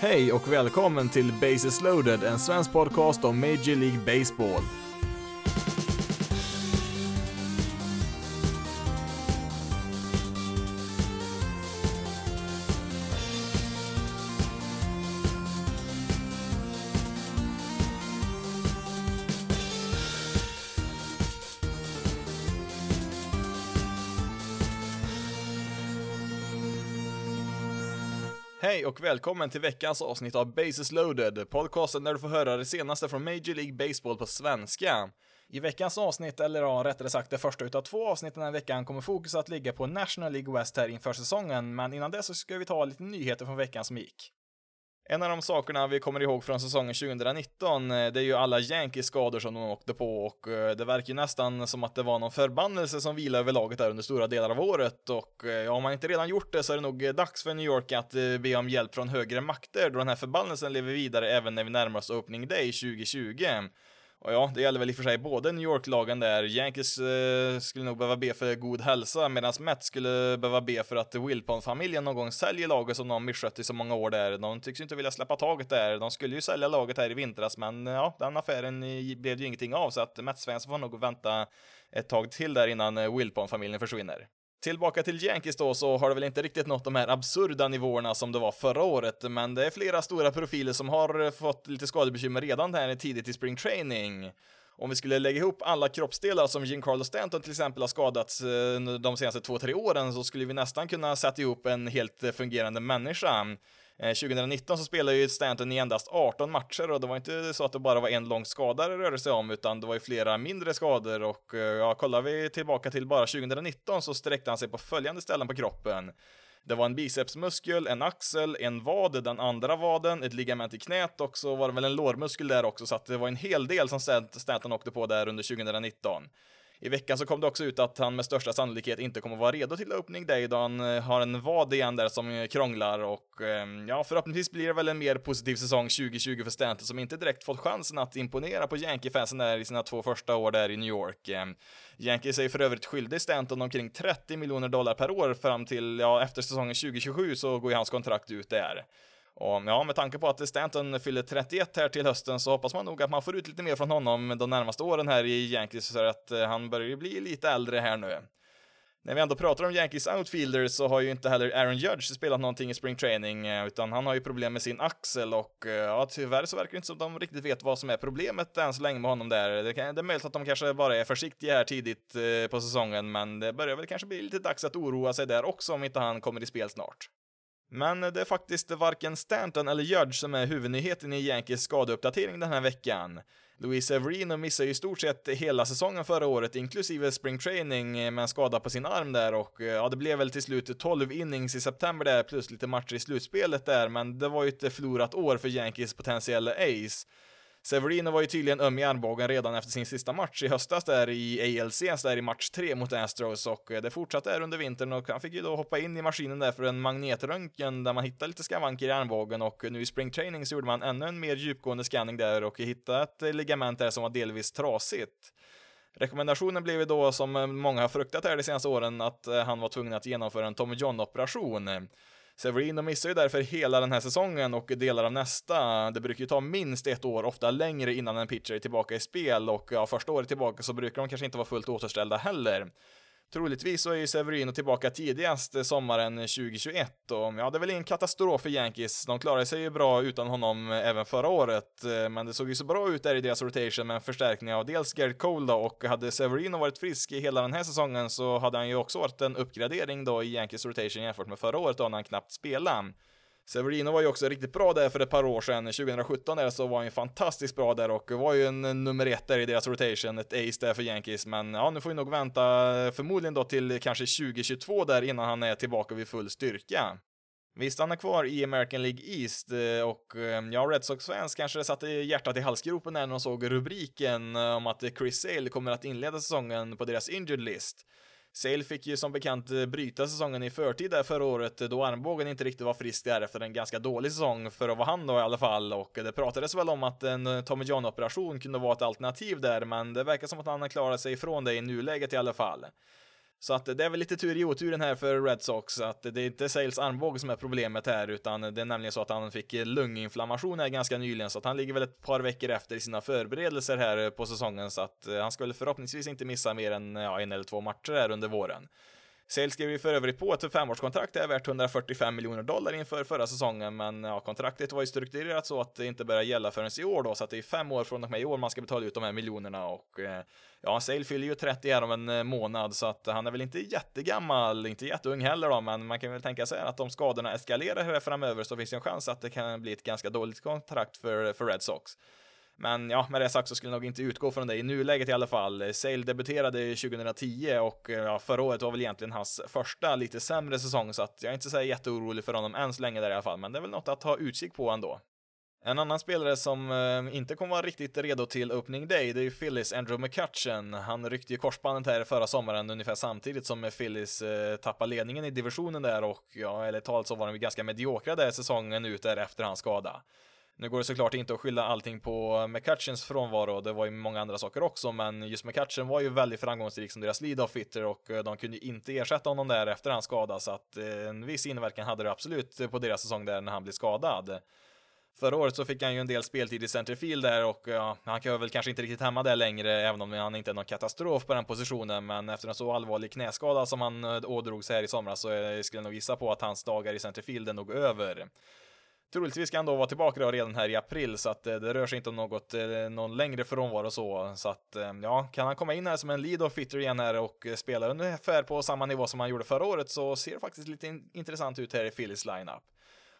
Hej och välkommen till Bases loaded, en svensk podcast om Major League Baseball. Hej och välkommen till veckans avsnitt av Bases loaded, podcasten där du får höra det senaste från Major League Baseball på svenska. I veckans avsnitt, eller ja, rättare sagt det första utav två avsnitt den här veckan, kommer fokus att ligga på National League West här inför säsongen, men innan dess så ska vi ta lite nyheter från veckan som gick. En av de sakerna vi kommer ihåg från säsongen 2019, eh, det är ju alla Yankees skador som de åkte på och eh, det verkar ju nästan som att det var någon förbannelse som vilade över laget där under stora delar av året och ja, om man inte redan gjort det så är det nog dags för New York att be om hjälp från högre makter då den här förbannelsen lever vidare även när vi närmar oss opening day 2020. Och ja, det gäller väl i och för sig både New York-lagen där. Yankees eh, skulle nog behöva be för god hälsa, medan Mets skulle behöva be för att Wilpon-familjen någon gång säljer laget som de misskött i så många år där. De tycks ju inte vilja släppa taget där. De skulle ju sälja laget här i vintras, men eh, ja, den affären eh, blev ju ingenting av, så att Mets-fans får nog vänta ett tag till där innan eh, Wilpon-familjen försvinner. Tillbaka till Yankees då, så har det väl inte riktigt nått de här absurda nivåerna som det var förra året, men det är flera stora profiler som har eh, fått lite skadebekymmer redan här tidigt i spring training. Om vi skulle lägga ihop alla kroppsdelar som Giancarlo Stanton till exempel har skadats eh, de senaste två, tre åren så skulle vi nästan kunna sätta ihop en helt eh, fungerande människa. Eh, 2019 så spelade ju Stanton i endast 18 matcher och det var inte så att det bara var en lång skada det rörde sig om utan det var ju flera mindre skador och eh, ja, kollar vi tillbaka till bara 2019 så sträckte han sig på följande ställen på kroppen. Det var en bicepsmuskel, en axel, en vad, den andra vaden, ett ligament i knät och så var det väl en lårmuskel där också så att det var en hel del som Stanton åkte på där under 2019. I veckan så kom det också ut att han med största sannolikhet inte kommer vara redo till opening day då han eh, har en vad igen där som eh, krånglar och ehm, ja, förhoppningsvis blir det väl en mer positiv säsong 2020 för Stanton som inte direkt fått chansen att imponera på Yankee-fansen där i sina två första år där i New York. Ehm. Yankees är för övrigt skyldig Stanton omkring 30 miljoner dollar per år fram till, ja, efter säsongen 2027 så går ju hans kontrakt ut där. Och ja, med tanke på att Stanton fyller 31 här till hösten så hoppas man nog att man får ut lite mer från honom de närmaste åren här i Yankees så att eh, han börjar ju bli lite äldre här nu. När vi ändå pratar om Yankees outfielders så har ju inte heller Aaron Judge spelat någonting i spring training eh, utan han har ju problem med sin axel och eh, ja, tyvärr så verkar det inte som de riktigt vet vad som är problemet än så länge med honom där. Det, kan, det är möjligt att de kanske bara är försiktiga här tidigt på säsongen men det börjar väl kanske bli lite dags att oroa sig där också om inte han kommer i spel snart. Men det är faktiskt varken Stanton eller Judge som är huvudnyheten i Yankees skadeuppdatering den här veckan. Luis Severino missade ju i stort sett hela säsongen förra året, inklusive spring training eh, med en skada på sin arm där och eh, ja, det blev väl till slut 12 innings i september där plus lite matcher i slutspelet där, men det var ju ett förlorat år för Yankees potentiella ace. Severino var ju tydligen öm i armbågen redan efter sin sista match i höstas där i ALCS alltså där i match 3 mot Astros och eh, det fortsatte där under vintern och han fick ju då hoppa in i maskinen där för en magnetröntgen där man hittade lite skavanker i armbågen och nu i spring training så gjorde man ännu en mer djupgående scanning där och hittade ett eh, ligament där som var delvis trasigt. Rekommendationen blev ju då, som eh, många har fruktat här de senaste åren, att han var tvungen att genomföra en Tommy John-operation. Severino missar ju därför hela den här säsongen och delar av nästa. Det brukar ju ta minst ett år, ofta längre, innan en pitcher är tillbaka i spel och ja, första året tillbaka så brukar de kanske inte vara fullt återställda heller. Troligtvis så är ju Severino tillbaka tidigast sommaren 2021 och ja, det är väl ingen katastrof för Yankees. De klarade sig ju bra utan honom även förra året, eh, men det såg ju så bra ut där i deras rotation med en förstärkning av dels Gerd Cole då och hade Severino varit frisk i hela den här säsongen så hade han ju också varit en uppgradering då i Yankees rotation jämfört med förra året då när han knappt spelade. Severino var ju också riktigt bra där för ett par år sedan, 2017 där så var han ju fantastiskt bra där och var ju en nummer ett där i deras rotation, ett ace där för Yankees, men ja, nu får vi nog vänta förmodligen då till kanske 2022 där innan han är tillbaka vid full styrka. Vi stannar kvar i American League East eh, och eh, ja, Red Sox-fans kanske satte hjärtat i halsgropen när de såg rubriken eh, om att Chris Sale kommer att inleda säsongen på deras injured list. Sale fick ju som bekant eh, bryta säsongen i förtid där förra året eh, då armbågen inte riktigt var frisk där efter en ganska dålig säsong för att vara han då i alla fall och det pratades väl om att en eh, Tommy John operation kunde vara ett alternativ där men det verkar som att han har klarat sig ifrån det i nuläget i alla fall. Så att det är väl lite tur i oturen här för Red Sox, att det är inte Sales armbåge som är problemet här, utan det är nämligen så att han fick lunginflammation här ganska nyligen, så att han ligger väl ett par veckor efter i sina förberedelser här på säsongen, så att han ska väl förhoppningsvis inte missa mer än ja, en eller två matcher här under våren. Sale skrev ju för övrigt på ett femårskontrakt det är värt 145 miljoner dollar inför förra säsongen, men ja, kontraktet var ju strukturerat så att det inte börjar gälla förrän i år då, så att det är fem år från och med i år man ska betala ut de här miljonerna och eh, ja, Sale fyller ju 30 här om en eh, månad, så att han är väl inte jättegammal, inte jätteung heller då, men man kan väl tänka sig att om skadorna eskalerar här framöver så finns det en chans att det kan bli ett ganska dåligt kontrakt för, för Red Sox. Men ja, med det sagt så skulle jag nog inte utgå från det i nuläget i alla fall. Sale debuterade 2010 och eh, ja, förra året var väl egentligen hans första lite sämre säsong så att jag är inte så jätteorolig för honom än så länge där i alla fall, men det är väl något att ha utkik på ändå. En annan spelare som eh, inte kommer vara riktigt redo till opening day, det är ju Phillies Andrew McCutchen. Han ryckte ju korsbandet här förra sommaren ungefär samtidigt som Phillies eh, tappade ledningen i divisionen där och ja, eller talat så var de ganska mediokra där säsongen ut där efter hans skada. Nu går det såklart inte att skylla allting på McCutchens frånvaro, det var ju många andra saker också, men just McCutchen var ju väldigt framgångsrik som deras lead off hitter och eh, de kunde inte ersätta honom där efter hans skada, så att eh, en viss inverkan hade det absolut på deras säsong där när han blev skadad. Förra året så fick han ju en del speltid i centerfield där och ja, han kan väl kanske inte riktigt hemma där längre, även om han inte är någon katastrof på den positionen, men efter en så allvarlig knäskada som han eh, ådrog sig här i somras så skulle jag nog gissa på att hans dagar i centerfield är nog över. Troligtvis ska han då vara tillbaka då redan här i april, så att eh, det rör sig inte om något, eh, någon längre frånvaro så. Så att, eh, ja, kan han komma in här som en lead of fitter igen här och spela ungefär på samma nivå som han gjorde förra året så ser det faktiskt lite intressant ut här i Phillies lineup.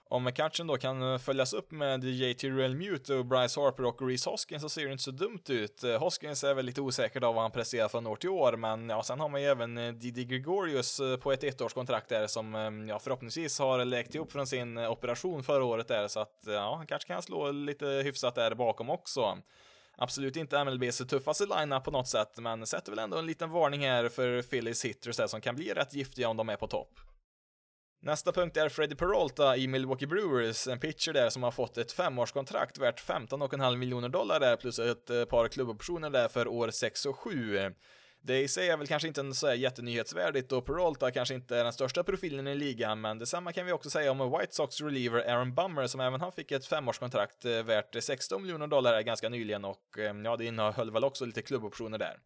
Om McCutchen då kan eh, följas upp med JT Realmute och Bryce Harper och Reese Hoskins så ser det inte så dumt ut. Eh, Hoskins är väl lite osäker av vad han presterar från år till år, men ja, sen har man ju även eh, Didi Gregorius på ett ettårskontrakt där som ja, förhoppningsvis har läkt ihop från sin operation förra året där, så att ja, han kanske kan slå lite hyfsat där bakom också. Absolut inte MLBs tuffaste lineup på något sätt, men sätter väl ändå en liten varning här för Phillies hitters där som kan bli rätt giftiga om de är på topp. Nästa punkt är Freddy Peralta i Milwaukee Brewers, en pitcher där som har fått ett femårskontrakt värt 15,5 miljoner dollar där plus ett eh, par klubboptioner där för år 6 och 7. Det i sig är väl kanske inte så jättenyhetsvärdigt och Peralta kanske inte är den största profilen i ligan, men detsamma kan vi också säga om White Sox reliever Aaron Bummer som även han fick ett femårskontrakt eh, värt 16 miljoner dollar ganska nyligen och eh, ja, det innehöll väl också lite klubboptioner där.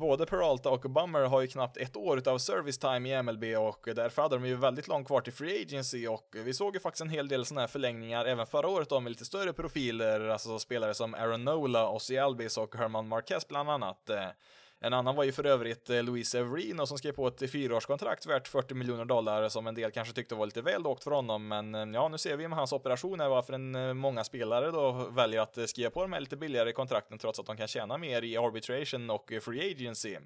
Både Peralta och Bummer har ju knappt ett år utav service time i MLB och därför hade de ju väldigt långt kvar till Free Agency och vi såg ju faktiskt en hel del sådana här förlängningar även förra året då med lite större profiler, alltså spelare som Aaron Nola, Ossie Albis och Herman Marquez bland annat. En annan var ju för övrigt eh, Luis Severino som skrev på ett fyraårskontrakt värt 40 miljoner dollar som en del kanske tyckte var lite väl lågt för honom. Men eh, ja, nu ser vi med hans operationer varför en, eh, många spelare då väljer att eh, skriva på de här lite billigare kontrakten trots att de kan tjäna mer i arbitration och free agency.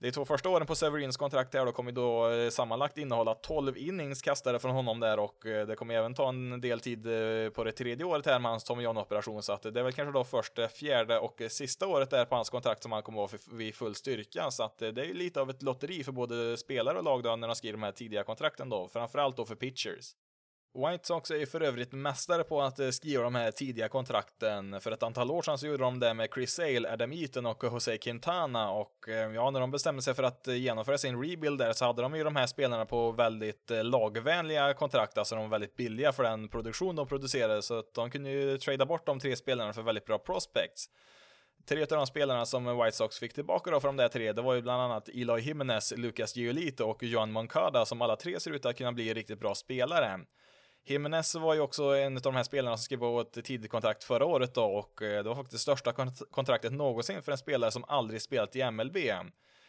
De två första åren på Severins kontrakt här då kommer då sammanlagt innehålla 12 innings kastade från honom där och eh, det kommer även ta en del tid eh, på det tredje året här med hans Tommy John-operation så att det är väl kanske då först det fjärde och sista året där på hans kontrakt som han kommer vara vid full styrka så att det är ju lite av ett lotteri för både spelare och lag då när de skriver de här tidiga kontrakten då, framförallt då för pitchers. White Sox är ju för övrigt mästare på att eh, skriva de här tidiga kontrakten. För ett antal år sedan så gjorde de det med Chris Sale, Adam Eaton och Jose Quintana och eh, ja, när de bestämde sig för att eh, genomföra sin rebuild där så hade de ju de här spelarna på väldigt lagvänliga kontrakt, alltså de var väldigt billiga för den produktion de producerade så att de kunde ju trada bort de tre spelarna för väldigt bra prospects. Tre av de spelarna som White Sox fick tillbaka då för de där tre, det var ju bland annat Eloy Jimenez, Lucas Giolito och Johan Moncada som alla tre ser ut att kunna bli riktigt bra spelare. Jimenez var ju också en av de här spelarna som skrev på ett tidigt kontrakt förra året då och eh, det var faktiskt det största kontraktet någonsin för en spelare som aldrig spelat i MLB.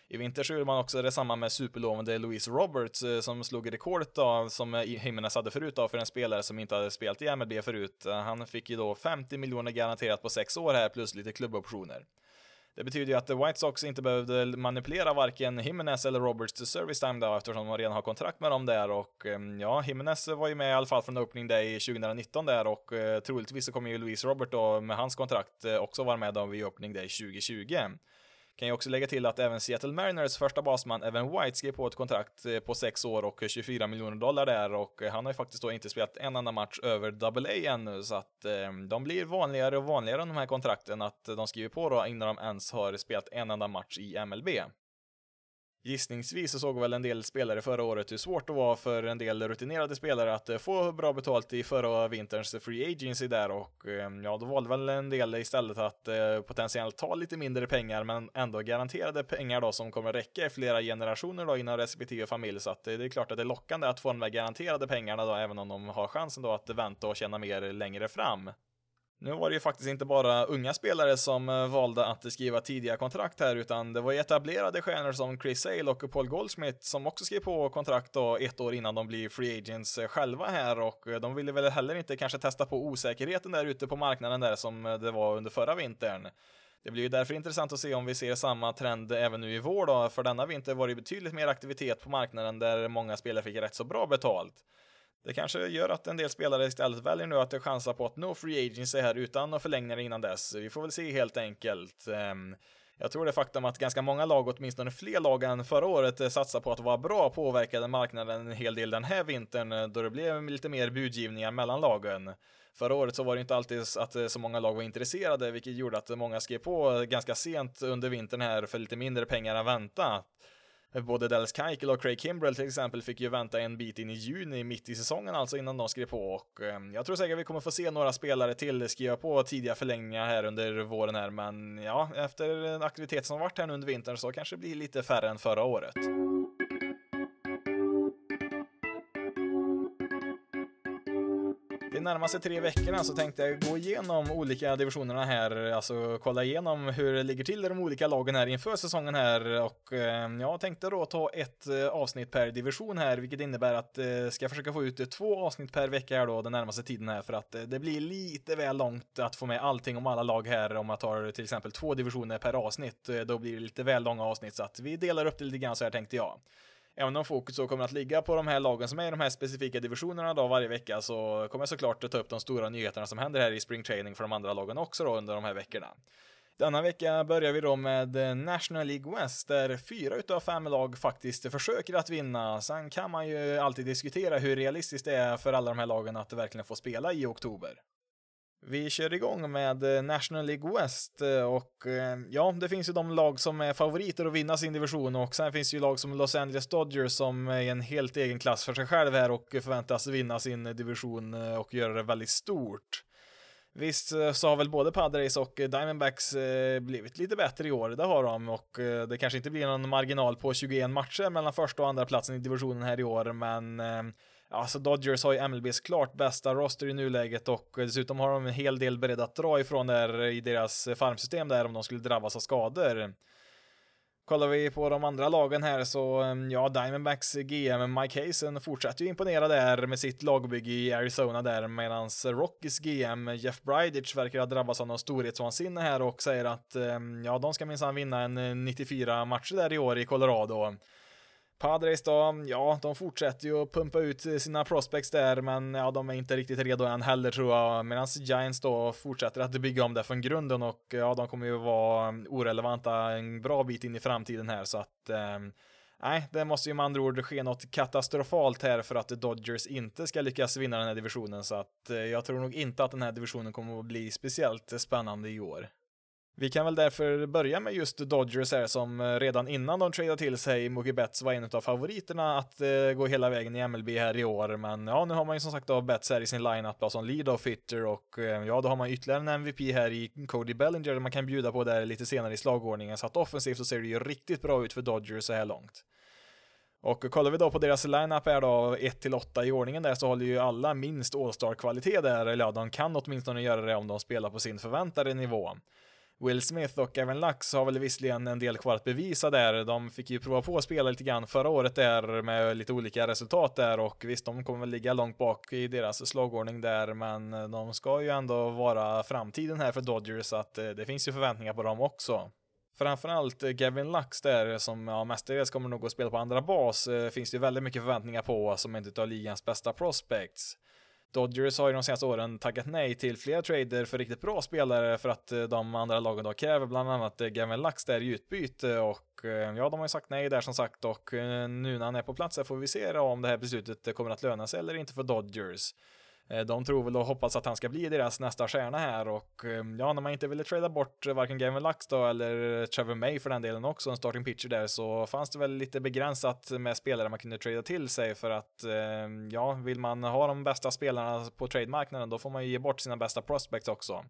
I vinter så gjorde man också detsamma med superlovande Louise Roberts eh, som slog rekordet då, som eh, Jimenez hade förut då, för en spelare som inte hade spelat i MLB förut. Han fick ju då 50 miljoner garanterat på sex år här plus lite klubboptioner. Det betyder ju att The White Sox inte behövde manipulera varken Jimenez eller Roberts till service time då eftersom de redan har kontrakt med dem där och eh, ja, Jimenez var ju med i alla fall från opening day 2019 där och eh, troligtvis så kommer ju Louise Robert då med hans kontrakt eh, också vara med då vid opening day 2020. Kan ju också lägga till att även Seattle Mariners första basman Evan White skrev på ett kontrakt eh, på 6 år och eh, 24 miljoner dollar där och eh, han har ju faktiskt då inte spelat en enda match över Double A ännu så att eh, de blir vanligare och vanligare de här kontrakten att de skriver på då innan de ens har spelat en enda match i MLB. Gissningsvis så såg väl en del spelare förra året hur svårt det var för en del rutinerade spelare att eh, få bra betalt i förra vinterns free agency där och eh, ja, då valde väl en del istället att eh, potentiellt ta lite mindre pengar men ändå garanterade pengar då som kommer räcka i flera generationer då inom respektive familj så att det är klart att det är lockande att få de där garanterade pengarna då även om de har chansen då att vänta och tjäna mer längre fram. Nu var det ju faktiskt inte bara unga spelare som eh, valde att skriva tidiga kontrakt här, utan det var ju etablerade stjärnor som Chris Sale och Paul Goldschmidt som också skrev på kontrakt då ett år innan de blir free agents eh, själva här och eh, de ville väl heller inte kanske testa på osäkerheten där ute på marknaden där som det var under förra vintern. Det blir ju därför intressant att se om vi ser samma trend även nu i vår då, för denna vinter var det betydligt mer aktivitet på marknaden där många spelare fick rätt så bra betalt. Det kanske gör att en del spelare istället väljer nu att chansa på att nå free agency här utan förlängningar innan dess. Vi får väl se helt enkelt. Ehm, jag tror det faktum att ganska många lag, åtminstone fler lag än förra året, eh, satsar på att vara bra påverkade marknaden en hel del den här vintern eh, då det blev lite mer budgivningar mellan lagen. Förra året så var det inte alltid att eh, så många lag var intresserade, vilket gjorde att många skrev på ganska sent under vintern här för lite mindre pengar än väntat. Både Dallas Keuchel och Craig Kimbrell till exempel fick ju vänta en bit in i juni, mitt i säsongen alltså, innan de skrev på och ehm, jag tror säkert vi kommer få se några spelare till skriva på tidiga förlängningar här under våren här, men ja, efter aktivitet som varit här nu under vintern så kanske det blir lite färre än förra året. De närmaste tre veckorna så tänkte jag gå igenom olika divisionerna här, alltså kolla igenom hur det ligger till i de olika lagen här inför säsongen här och eh, jag tänkte då ta ett eh, avsnitt per division här, vilket innebär att jag eh, ska försöka få ut två avsnitt per vecka här då den närmaste tiden här för att eh, det blir lite väl långt att få med allting om alla lag här om man tar till exempel två divisioner per avsnitt. Eh, då blir det lite väl långa avsnitt så att vi delar upp det lite grann så här tänkte jag även om fokus då kommer att ligga på de här lagen som är i de här specifika divisionerna då varje vecka så kommer jag såklart att ta upp de stora nyheterna som händer här i spring training för de andra lagen också då under de här veckorna. Denna vecka börjar vi då med National League West där fyra utav fem lag faktiskt försöker att vinna. Sen kan man ju alltid diskutera hur realistiskt det är för alla de här lagen att verkligen få spela i oktober. Vi kör igång med eh, National League West eh, och eh, ja, det finns ju de lag som är favoriter att vinna sin division och sen finns det ju lag som Los Angeles Dodgers som är i en helt egen klass för sig själv här och förväntas vinna sin division och göra det väldigt stort. Visst så har väl både Padres och Diamondbacks blivit lite bättre i år, det har de och det kanske inte blir någon marginal på 21 matcher mellan första och andra platsen i divisionen här i år, men Alltså Dodgers har ju MLBs klart bästa roster i nuläget och eh, dessutom har de en hel del beredda att dra ifrån där eh, i deras eh, farmsystem där om de skulle drabbas av skador. Kollar vi på de andra lagen här så, ehm, ja, Diamondbacks GM Mike Hazen fortsätter ju imponera där med sitt lagbygge i Arizona där, medan Rockies GM Jeff Bridich verkar ha drabbats av någon storhetsvansinne här och säger att, ehm, ja, de ska minsann vinna en 94 matcher där i år i Colorado. Padres då, ja, de fortsätter ju att pumpa ut sina prospects där, men ja, de är inte riktigt redo än heller tror jag. Medan Giants då fortsätter att bygga om det från grunden och ja, de kommer ju vara mm, orelevanta en bra bit in i framtiden här så att eh, Nej, det måste ju med andra ord ske något katastrofalt här för att Dodgers inte ska lyckas vinna den här divisionen så att eh, jag tror nog inte att den här divisionen kommer att bli speciellt spännande i år. Vi kan väl därför börja med just Dodgers här som eh, redan innan de tradade till sig Mookie Betts var en av favoriterna att eh, gå hela vägen i MLB här i år. Men ja, nu har man ju som sagt då Betts här i sin lineup som lead of hitter och eh, ja, då har man ytterligare en MVP här i Cody Bellinger man kan bjuda på där lite senare i slagordningen. Så att offensivt så ser det ju riktigt bra ut för Dodgers så här långt. Och kollar vi då på deras lineup här då, 1-8 i ordningen där, så håller ju alla minst All-star-kvalitet där, eller ja, de kan åtminstone göra det om de spelar på sin förväntade nivå. Will Smith och Evan Lux har väl visserligen en del kvar att bevisa där. De fick ju prova på att spela lite grann förra året där med lite olika resultat där och visst, de kommer väl ligga långt bak i deras slagordning där, men de ska ju ändå vara framtiden här för Dodgers, så att eh, det finns ju förväntningar på dem också. Framförallt eh, Gavin Lux där som ja, mestadels kommer nog att spela på andra bas eh, finns det ju väldigt mycket förväntningar på som en av ligans bästa prospects. Dodgers har ju de senaste åren tackat nej till flera trader för riktigt bra spelare för att eh, de andra lagen då kräver bland annat Gavin Lux där i utbyte och eh, ja, de har ju sagt nej där som sagt och eh, nu när han är på plats här får vi se om det här beslutet kommer att löna sig eller inte för Dodgers. Eh, de tror väl och hoppas att han ska bli deras nästa stjärna här och eh, ja, när man inte ville trada bort eh, varken Gavin Lux då eller Trevor May för den delen också, en starting pitcher där, så fanns det väl lite begränsat med spelare man kunde trada till sig för att ja, vill man ha de bästa spelarna på trademarknaden då får man ju ge bort sina bästa prospects också.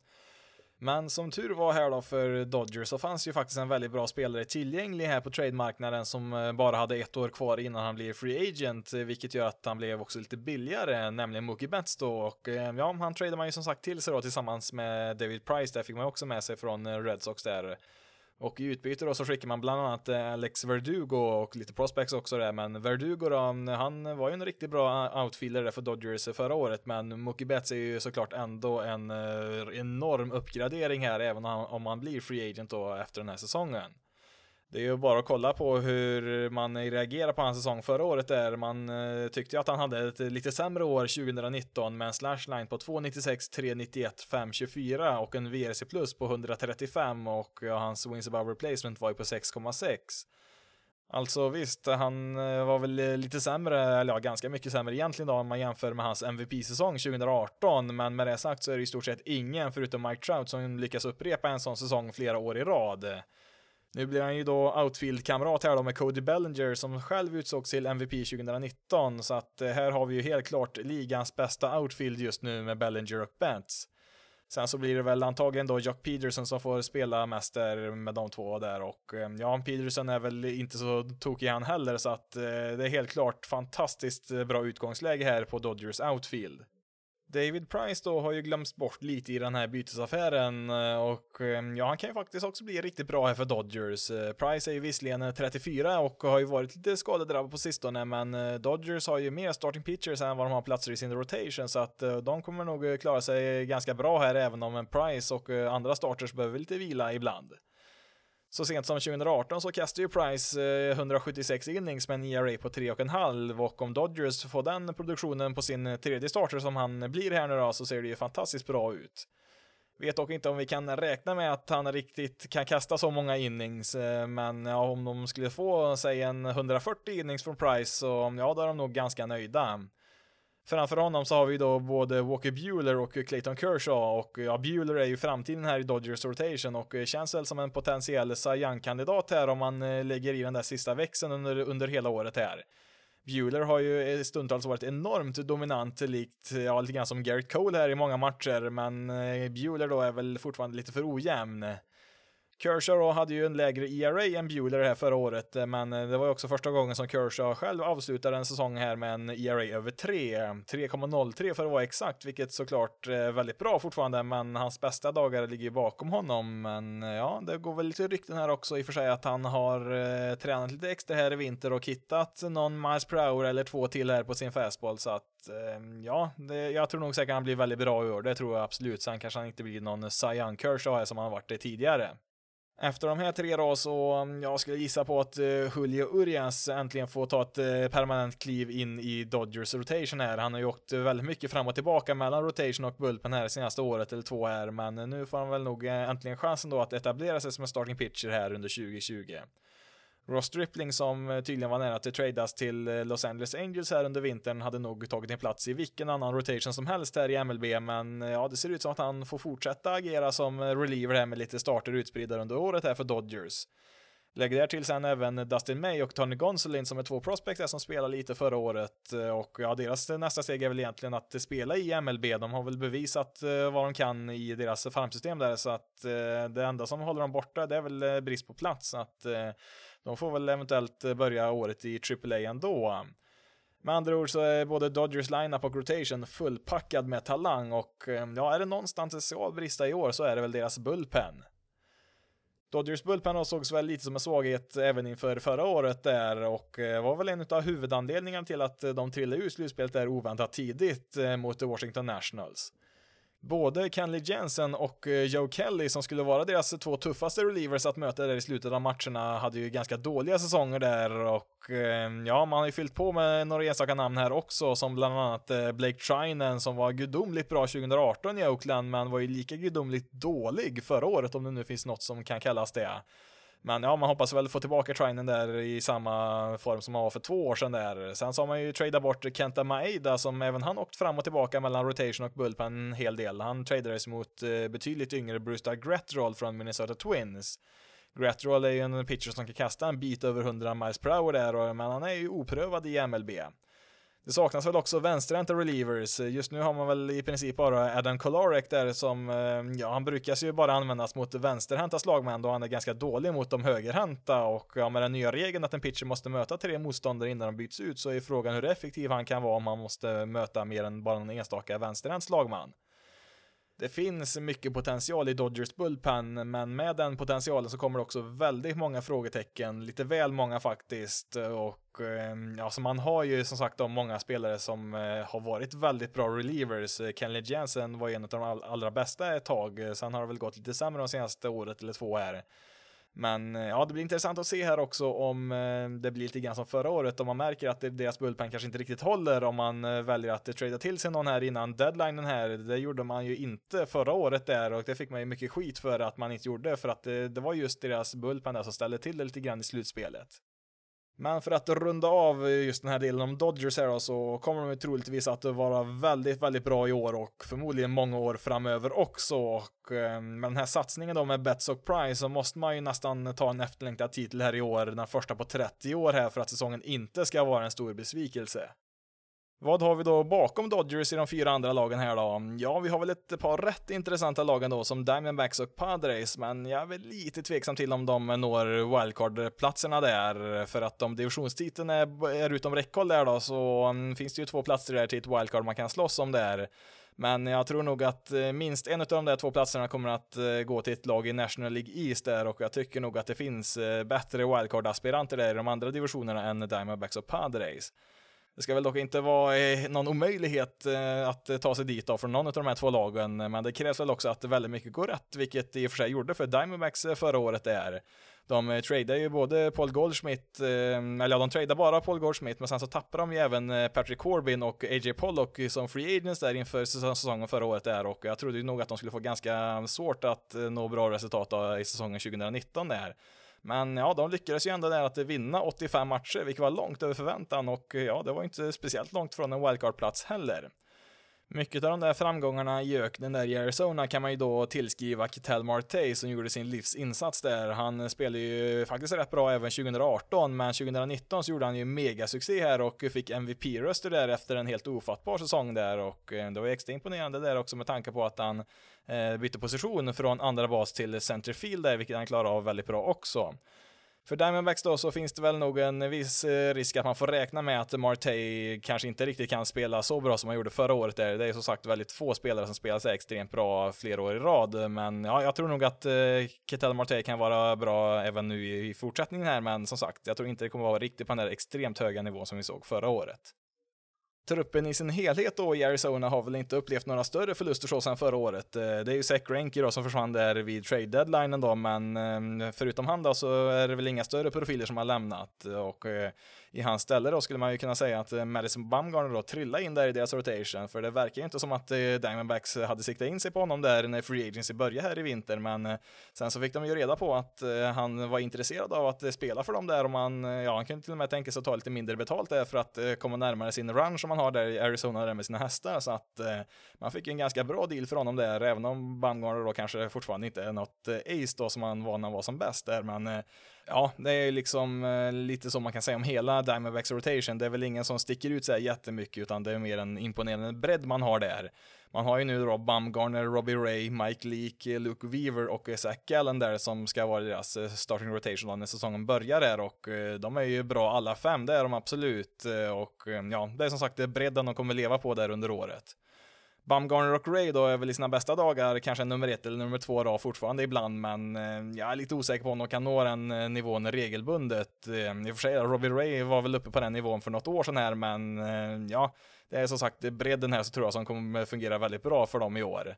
Men som tur var här då för Dodgers så fanns ju faktiskt en väldigt bra spelare tillgänglig här på trademarknaden som eh, bara hade ett år kvar innan han blir free agent, eh, vilket gör att han blev också lite billigare, nämligen Mookie Betts då. Och eh, ja, han tradade man ju som sagt till sig då tillsammans med David Price, där fick man också med sig från Red Sox där. Och i utbyte då så skickar man bland annat eh, Alex Verdugo och lite prospects också där, men Verdugo då, han var ju en riktigt bra outfielder för Dodgers förra året, men Mookie Betts är ju såklart ändå en eh, enorm uppgradering här, även om han blir free agent då efter den här säsongen. Det är ju bara att kolla på hur man reagerar på hans säsong förra året där man eh, tyckte ju att han hade ett lite sämre år 2019 med en slashline på 296, 391, 524 och en VRC plus på 135 och hans wins above replacement var ju på 6,6. Alltså visst, han eh, var väl eh, lite sämre, eller ja, ganska mycket sämre egentligen då om man jämför med hans MVP-säsong 2018, men med det sagt så är det i stort sett ingen förutom Mike Trout som lyckas upprepa en sån säsong flera år i rad. Nu blir han ju då outfield-kamrat här då med Cody Bellinger som själv utsågs till MVP 2019, så att eh, här har vi ju helt klart ligans bästa outfield just nu med Bellinger och Bentz. Sen så blir det väl antagligen då Jock Peterson som får spela mest där med de två där och eh, ja, Peterson är väl inte så tokig han heller så att eh, det är helt klart fantastiskt bra utgångsläge här på Dodgers outfield. David Price då har ju glömts bort lite i den här bytesaffären eh, och eh, ja, han kan ju faktiskt också bli riktigt bra här för Dodgers. Eh, Price är ju visserligen 34 och har ju varit lite skadedrabbad på sistone, men Dodgers har ju mer starting pitchers än vad de har platser i sin rotation, så att de kommer nog klara sig ganska bra här, även om en Price och andra starters behöver lite vila ibland. Så sent som 2018 så kastade ju Price eh, 176 innings med en ERA på 3,5 och om Dodgers får den produktionen på sin tredje starter som han blir här nu då så ser det ju fantastiskt bra ut. Vet dock inte om vi kan räkna med att han riktigt kan kasta så många innings, eh, men ja, om de skulle få, säg en 140 innings från Price så ja, då är de nog ganska nöjda. Framför honom så har vi då både Walker Bueller och Clayton Kershaw och ja, Bueller är ju framtiden här i Dodgers rotation och eh, känns väl som en potentiell Cy Young-kandidat här om man eh, lägger i den där sista växeln under, under hela året här. Bueller har ju eh, stundtals varit enormt dominant, likt, ja, lite grann som Garrett Cole här i många matcher, men Bueller då är väl fortfarande lite för ojämn. Kershaw hade ju en lägre ERA än Bueller här förra året, eh, men eh, det var ju också första gången som Kershaw själv avslutade en säsong här med en ERA över 3, 3,03 för att vara exakt, vilket såklart eh, är väldigt bra fortfarande, men hans bästa dagar ligger ju bakom honom. Men ja, det går väl lite rykten här också i och för sig att han har eh, tränat lite extra här i vinter och hittat någon miles per hour eller två till här på sin fastball, så att eh, ja, det, jag tror nog säkert han blir väldigt bra i år, det tror jag absolut. Sen kanske han inte blir någon Cy Young Kershaw här som han varit det tidigare. Efter de här tre då så, mm, jag skulle gissa på att eh, Julio Urias äntligen får ta ett eh, permanent kliv in i Dodgers rotation här. Han har ju åkt eh, väldigt mycket fram och tillbaka mellan rotation och bullpen här senaste året eller två här, men nu får han väl nog äntligen chansen då att etablera sig som en starting pitcher här under 2020. Ross Stripling som eh, tydligen var nära att tradas till eh, Los Angeles Angels här under vintern hade nog tagit en plats i vilken annan rotation som helst här i MLB, men eh, ja, det ser ut som att han får fortsätta agera som reliever här med lite starter utspridda under året här för Dodgers. lägger där till sen även Dustin May och Tony Gonsolin som är två prospects som spelar lite förra året och ja, deras nästa steg är väl egentligen att spela i MLB. De har väl bevisat vad de kan i deras farmsystem där så att det enda som håller dem borta det är väl brist på plats. Att de får väl eventuellt eh, börja året i AAA ändå. Med andra ord så är både Dodgers lineup och rotation fullpackad med talang och eh, ja, är det någonstans det ska brista i år så är det väl deras bullpen. Dodgers bullpen sågs väl lite som en svaghet även inför förra året där och eh, var väl en av huvudanledningarna till att de trillade ur slutspelet där oväntat tidigt mot Washington Nationals. Både Kenley Jensen och eh, Joe Kelly som skulle vara deras två tuffaste relievers att möta där i slutet av matcherna hade ju ganska dåliga säsonger där och eh, ja, man har ju fyllt på med några enstaka namn här också som bland annat eh, Blake Trinen som var gudomligt bra 2018 i Oakland men var ju lika gudomligt dålig förra året om det nu finns något som kan kallas det. Men ja, man hoppas väl få tillbaka Trinen där i samma form som han var för två år sedan där. Sen så har man ju tradeat bort Kenta Maeda som även han åkt fram och tillbaka mellan rotation och bullpen en hel del. Han tradades mot eh, betydligt yngre Brewster Gretrol från Minnesota Twins. Gretrol är ju en pitcher som kan kasta en bit över 100 miles per hour där, men han är ju oprövad i MLB. Det saknas väl också vänsterhänta relievers. Just nu har man väl i princip bara Adam Kolarek där som, eh, ja han brukas ju bara användas mot vänsterhänta slagmän då han är ganska dålig mot de högerhänta och ja, med den nya regeln att en pitcher måste möta tre motståndare innan de byts ut så är frågan hur effektiv han kan vara om han måste möta mer än bara en enstaka vänsterhänt slagman. Det finns mycket potential i Dodgers bullpen, men med den potentialen så kommer det också väldigt många frågetecken, lite väl många faktiskt. Och ehm, ja, så man har ju som sagt de många spelare som eh, har varit väldigt bra relievers. Kenley Jensen var en av de allra bästa ett tag, eh, sen har det väl gått lite sämre de senaste året eller två här. Men eh, ja, det blir intressant att se här också om eh, det blir lite grann som förra året, om man märker att deras bullpen kanske inte riktigt håller, om man eh, väljer att trada till sig någon här innan deadlinen här. Det gjorde man ju inte förra året där och det fick man ju mycket skit för att man inte gjorde, för att det, det var just deras bullpen där som ställde till det lite grann i slutspelet. Men för att runda av just den här delen om Dodgers här då, så kommer de troligtvis att vara väldigt, väldigt bra i år och förmodligen många år framöver också. Och eh, med den här satsningen då med Bets och Price så måste man ju nästan ta en efterlängtad titel här i år, den första på 30 år här för att säsongen inte ska vara en stor besvikelse. Vad har vi då bakom Dodgers i de fyra andra lagen här då? Ja, vi har väl ett par rätt intressanta lagen då som Diamondbacks och Padres, men jag är väl lite tveksam till om de når wildcard-platserna där, för att om divisionstiteln är, är utom räckhåll där då så mm, finns det ju två platser där till ett wildcard man kan slåss om där. Men jag tror nog att eh, minst en av de där två platserna kommer att eh, gå till ett lag i National League East där och jag tycker nog att det finns eh, bättre wildcard-aspiranter där i de andra divisionerna än Diamondbacks och Padres. Det ska väl dock inte vara eh, någon omöjlighet eh, att eh, ta sig dit då från någon av de här två lagen, men det krävs väl också att väldigt mycket går rätt, vilket i och för sig gjorde för Diamondbacks förra året är. De tradar ju både Paul Goldschmidt, eller ja, de tradar bara Paul Goldschmidt, men sen så tappar de ju även Patrick Corbin och AJ Pollock som free agents där inför säsongen förra året där och jag trodde ju nog att de skulle få ganska svårt att nå bra resultat i säsongen 2019 där. Men ja, de lyckades ju ändå där att vinna 85 matcher, vilket var långt över förväntan och eh, ja, det var inte speciellt långt från en wildcard-plats heller. Mycket av de där framgångarna i öknen där i Arizona kan man ju då tillskriva Ketel Marte som gjorde sin livs insats där. Han spelade ju faktiskt rätt bra även 2018, men 2019 så gjorde han ju megasuccé här och fick MVP-röster där efter en helt ofattbar säsong där och eh, det var ju extra imponerande där också med tanke på att han eh, bytte position från andra bas till centerfield där, vilket han klarar av väldigt bra också. För Diamondbacks då så finns det väl nog en viss eh, risk att man får räkna med att Marte kanske inte riktigt kan spela så bra som han gjorde förra året. Där. Det är som sagt väldigt få spelare som spelar sig extremt bra flera år i rad, men ja, jag tror nog att eh, Ketel Marte kan vara bra även nu i, i fortsättningen här, men som sagt, jag tror inte det kommer vara riktigt på den där extremt höga nivån som vi såg förra året truppen i sin helhet då i Arizona har väl inte upplevt några större förluster så sedan förra året. Eh, det är ju Zach Greinke då som försvann där vid trade deadlinen då, men ehm, förutom han då så är det väl inga större profiler som har lämnat och eh, i hans ställe då skulle man ju kunna säga att eh, Madison Bumgarner då trillade in där i deras rotation, för det verkar ju inte som att eh, Diamondbacks hade siktat in sig på honom där när Free Agency började här i vinter, men eh, sen så fick de ju reda på att han var intresserad av att spela för dem där och man, ja, han kunde till och med tänka sig att ta lite mindre betalt där för att komma närmare sin run som han har där i Arizona där med sina hästar, så att man fick en ganska bra deal för honom där, även om Bumgarner då kanske fortfarande inte är något ace då som han var när han var som bäst där, men ja, det är liksom eh, lite som man kan säga om hela Diamondbacks rotation. Det är väl ingen som sticker ut så här jättemycket, utan det är mer en imponerande bredd man har där. Man har ju nu då Bumgarner, Robbie Ray, Mike Leak, Luke Weaver och Zach Gallen där som ska vara deras eh, starting rotation när säsongen börjar där och eh, de är ju bra alla fem, det är de absolut. Och ja, det är som sagt det är bredden de kommer leva på där under året. Bumgarner och Ray då är väl i sina bästa dagar kanske nummer ett eller nummer två då fortfarande ibland, men eh, jag är lite osäker på om de kan nå den eh, nivån regelbundet. Eh, I och för sig, Robbie Ray var väl uppe på den nivån för något år sedan här, men ja, det är som sagt bredden här så tror jag som kommer fungera väldigt bra för dem i år.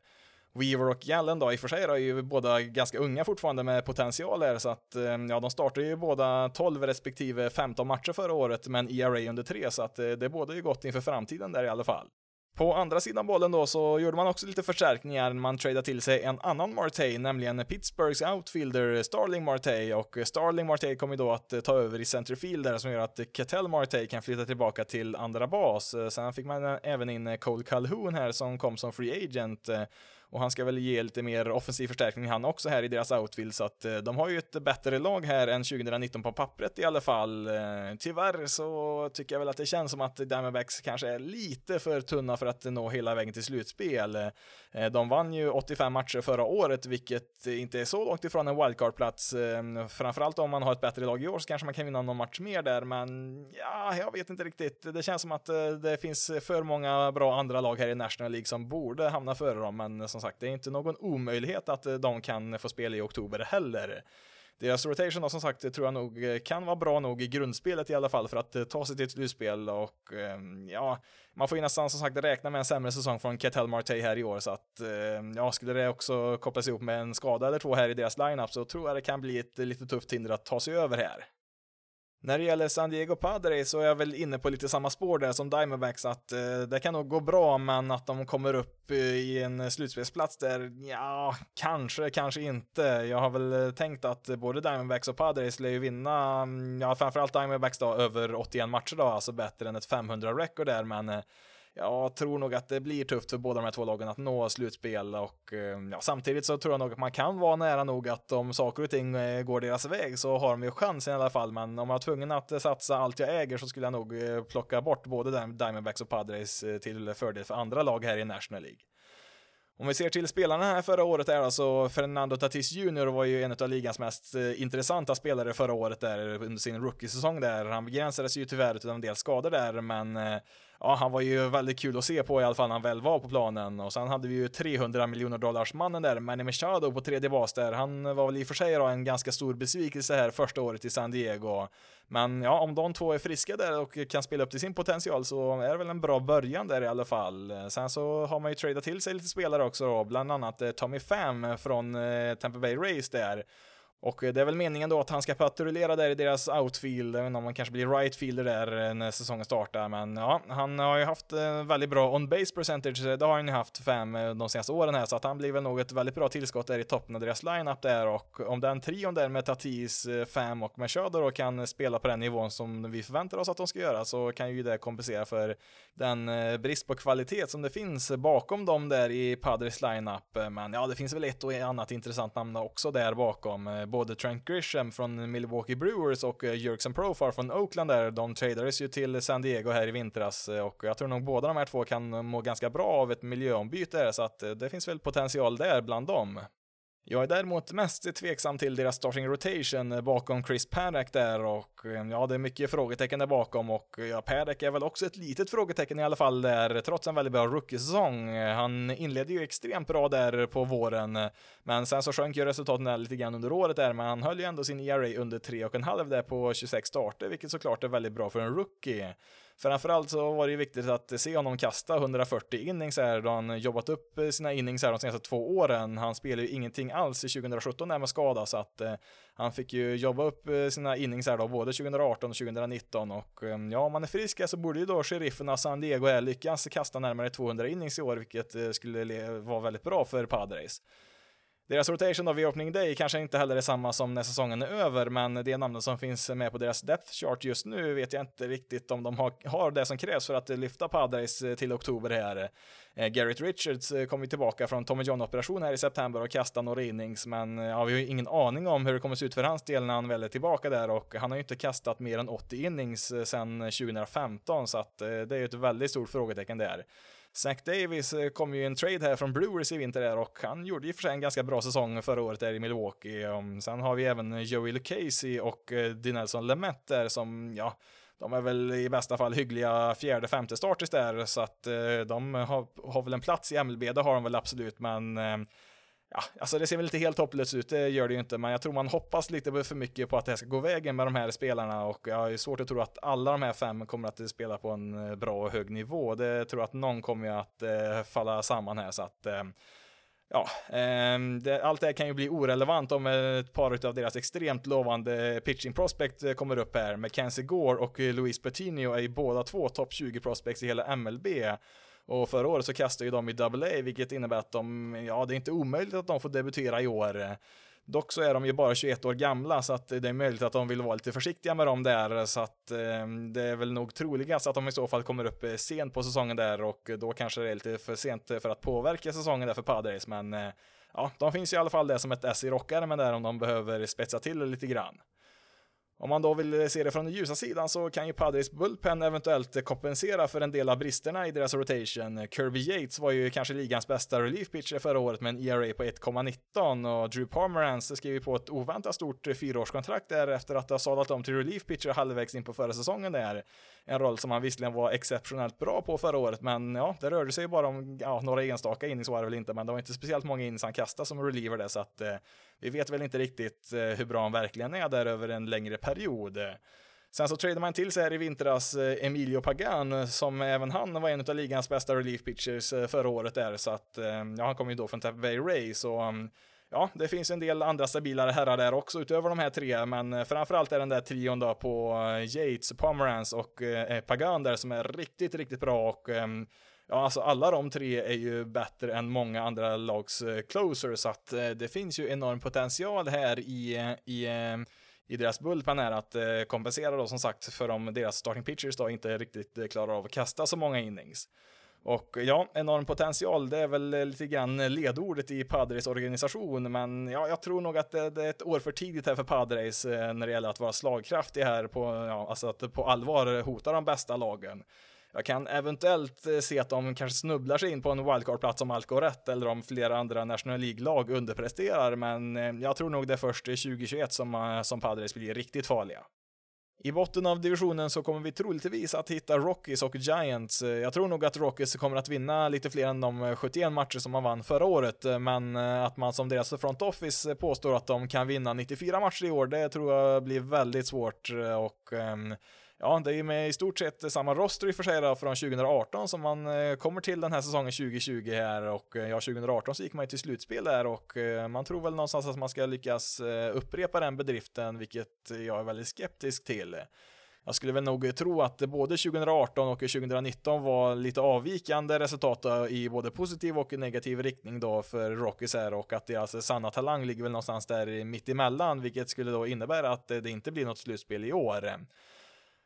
Weaver och Gallen då, i och för sig är ju båda ganska unga fortfarande med potential här, så att ja, de startade ju båda 12 respektive 15 matcher förra året, men ERA under 3, så att det båda ju gott inför framtiden där i alla fall. På andra sidan bollen då så gjorde man också lite förstärkningar. Man tradade till sig en annan Marte, nämligen Pittsburghs outfielder Starling Marte och Starling Marte kommer då att ta över i centerfield där som gör att Ketel Marte kan flytta tillbaka till andra bas. Sen fick man även in Cole Calhoun här som kom som free agent och han ska väl ge lite mer offensiv förstärkning han också här i deras outfield, så att eh, de har ju ett bättre lag här än 2019 på pappret i alla fall. Eh, tyvärr så tycker jag väl att det känns som att Diamondbacks kanske är lite för tunna för att nå hela vägen till slutspel. Eh, de vann ju 85 matcher förra året, vilket inte är så långt ifrån en wildcard-plats. Framförallt om man har ett bättre lag i år så kanske man kan vinna någon match mer där, men ja, jag vet inte riktigt. Det känns som att det finns för många bra andra lag här i National League som borde hamna före dem, men som sagt, det är inte någon omöjlighet att eh, de kan få spela i oktober heller. Deras rotation då, som sagt tror jag nog eh, kan vara bra nog i grundspelet i alla fall för att eh, ta sig till ett slutspel och ehm, ja, man får ju nästan som sagt räkna med en sämre säsong från Ketel Marte här i år så att ehm, ja, skulle det också kopplas ihop med en skada eller två här i deras lineup så tror jag det kan bli ett lite tufft hinder att ta sig över här. När det gäller San Diego Padres så är jag väl inne på lite samma spår där som Diamondbacks att eh, det kan nog gå bra men att de kommer upp eh, i en eh, slutspelsplats där, ja, kanske, kanske inte. Jag har väl eh, tänkt att både Diamondbacks och Padres lär ju vinna, mm, ja, framförallt Diamondbacks då, över 81 matcher då, alltså bättre än ett 500 record där, men eh, jag tror nog att det blir tufft för båda de här två lagen att nå slutspel och eh, ja, samtidigt så tror jag nog att man kan vara nära nog att om saker och ting eh, går deras väg så har de ju chansen i alla fall. Men om jag var tvungen att eh, satsa allt jag äger så skulle jag nog plocka bort både Diamondbacks och Padres till fördel för andra lag här i National League. Om vi ser till spelarna här förra året är alltså Fernando Tatis Jr var ju en av ligans mest intressanta spelare förra året där under sin rookie-säsong där. Han begränsades ju tyvärr av en del skador där, men ja, han var ju väldigt kul att se på i alla fall när han väl var på planen. Och sen hade vi ju 300 miljoner dollars mannen där, Manny Machado på tredje bas där. Han var väl i och för sig då en ganska stor besvikelse här första året i San Diego. Men ja, om de två är friska där och kan spela upp till sin potential så är det väl en bra början där i alla fall. Sen så har man ju tradat till sig lite spelare också då, bland annat eh, Tommy Pham från eh, Tampa Bay Rays där. Och det är väl meningen då att han ska patrullera där i deras outfield, även om han kanske blir rightfielder där eh, när säsongen startar. Men ja, han har ju haft eh, väldigt bra on-base percentage, det har han ju haft fem eh, de senaste åren här, så att han blir väl nog ett väldigt bra tillskott där i toppen av deras lineup där. Och om den trion där med Tatis, Fam och Machado då kan spela på den nivån som vi förväntar oss att de ska göra, så kan ju det kompensera för den brist på kvalitet som det finns bakom dem där i Padres lineup. Men ja, det finns väl ett och annat intressant namn också där bakom både Trent Grisham från Milwaukee Brewers och eh, Jerkson Profar från Oakland där, de tradades ju till San Diego här i vintras eh, och jag tror nog båda de här två kan eh, må ganska bra av ett miljöombyte så att det finns väl potential där bland dem. Jag är däremot mest tveksam till deras starting rotation bakom Chris Paddock där och eh, ja, det är mycket frågetecken där bakom och ja, Paddock är väl också ett litet frågetecken i alla fall där trots en väldigt bra rookiesäsong. Han inledde ju extremt bra där på våren, men sen så sjönk ju resultaten där lite grann under året där, men han höll ju ändå sin ERA under 3,5 där på 26 starter, vilket såklart är väldigt bra för en rookie. Framförallt så var det ju viktigt att se honom kasta 140 innings här då han jobbat upp eh, sina innings här de senaste två åren. Han spelade ju ingenting alls i 2017 där med skada så att eh, han fick ju jobba upp eh, sina innings här då både 2018 och 2019 och eh, ja, om man är frisk så borde ju då sherifferna San Diego här lyckas kasta närmare 200 innings i år vilket eh, skulle vara väldigt bra för Padres. Deras rotation av vid opening day kanske inte heller är samma som när säsongen är över, men det namnet som finns med på deras depth chart just nu vet jag inte riktigt om de har, har det som krävs för att lyfta Padres till oktober här. Eh, Garrett Richards eh, kom kommer tillbaka från Tommy John-operation här i september och kastar några innings, men eh, ja, vi har ju ingen aning om hur det kommer se ut för hans del när han väl är tillbaka där och han har ju inte kastat mer än 80 innings sedan 2015, så att det är ju ett väldigt stort frågetecken där. Zach Davis eh, kom ju i en trade här från Brewers i vinter där och han gjorde i och för sig en ganska bra säsong förra året där i Milwaukee. Ehm, sen har vi även eh, Joey Lucchese och eh, Dinelson Lemet där som, ja, de är väl i bästa fall hyggliga fjärde, femte starters där, så att de har, har väl en plats i MLB, det har de väl absolut, men ehm, ja, alltså det ser väl inte helt hopplöst ut, det gör det ju inte, men jag tror man hoppas lite för mycket på att det här ska gå vägen med de här spelarna och jag har svårt att tro att alla de här fem kommer att spela på en eh, bra och hög nivå. Det tror jag att någon kommer att eh, falla samman här så att eh, ja, ehm, det, allt det här kan ju bli orelevant om ett par av deras extremt lovande pitching prospect eh, kommer upp här. Mackenzie Gore och eh, Luis Bertinio är ju båda två topp 20 prospects i hela MLB. Och förra året så kastade ju de i AA, vilket innebär att de, ja, det är inte omöjligt att de får debutera i år. Dock så är de ju bara 21 år gamla så att det är möjligt att de vill vara lite försiktiga med dem där så att eh, det är väl nog troligast att de i så fall kommer upp eh, sent på säsongen där och då kanske det är lite för sent för att påverka säsongen där för Padres men eh, ja, de finns i alla fall där som ett S i rockärmen där om de behöver spetsa till det lite grann. Om man då vill se det från den ljusa sidan så kan ju Padres Bullpen eventuellt kompensera för en del av bristerna i deras rotation. Kirby Yates var ju kanske ligans bästa relief pitcher förra året med en ERA på 1,19 och Drew Pomeranz skrev på ett oväntat stort fyraårskontrakt där efter att ha sadlat om till relief pitcher halvvägs in på förra säsongen där. En roll som han visserligen var exceptionellt bra på förra året, men ja, det rörde sig ju bara om ja, några enstaka innings var det väl inte, men det var inte speciellt många innings han kastade som reliever där, så att eh, vi vet väl inte riktigt eh, hur bra han verkligen är där över en längre period. Sen så tradade man till sig här i vintras eh, Emilio Pagan, som även han var en av ligans bästa relief pitchers eh, förra året där, så att ja, han kom ju då från Tampa Bay Ray, så mm, ja, det finns en del andra stabilare herrar där också utöver de här tre, men framförallt är den där trion då på Yates, Pomerance och Pagan där som är riktigt, riktigt bra. Och Ja, alltså alla de tre är ju bättre än många andra lags eh, closer, så att eh, det finns ju enorm potential här i, eh, i, i deras bullpen är att kompensera då som sagt för om deras starting pitchers då inte riktigt klarar av att kasta så många innings. Och ja, enorm potential, det är väl lite grann ledordet i Padres organisation, men ja, jag tror nog att det, det, är ett år för tidigt här för Padres när det gäller att vara slagkraftig här på, ja, alltså att på allvar hota de bästa lagen. Jag kan eventuellt eh, se att de kanske snubblar sig in på en wildcard-plats om allt går rätt eller om flera andra National League-lag underpresterar, men eh, jag tror nog det är först 2021 som, eh, som Padres blir riktigt farliga. I botten av divisionen så kommer vi troligtvis att hitta Rockies och Giants. Jag tror nog att Rockies kommer att vinna lite fler än de 71 matcher som man vann förra året, men att man som deras front office påstår att de kan vinna 94 matcher i år, det tror jag blir väldigt svårt och ehm, Ja, det är ju med i stort sett samma roster i och för sig då, från 2018 som man eh, kommer till den här säsongen 2020 här och eh, ja, 2018 så gick man ju till slutspel där och eh, man tror väl någonstans att man ska lyckas upprepa den bedriften, vilket jag är väldigt skeptisk till. Jag skulle väl nog tro att både 2018 och 2019 var lite avvikande resultat i både positiv och negativ riktning då för Rockies här och att deras sanna talang ligger väl någonstans där mitt emellan, vilket skulle då innebära att det inte blir något slutspel i år.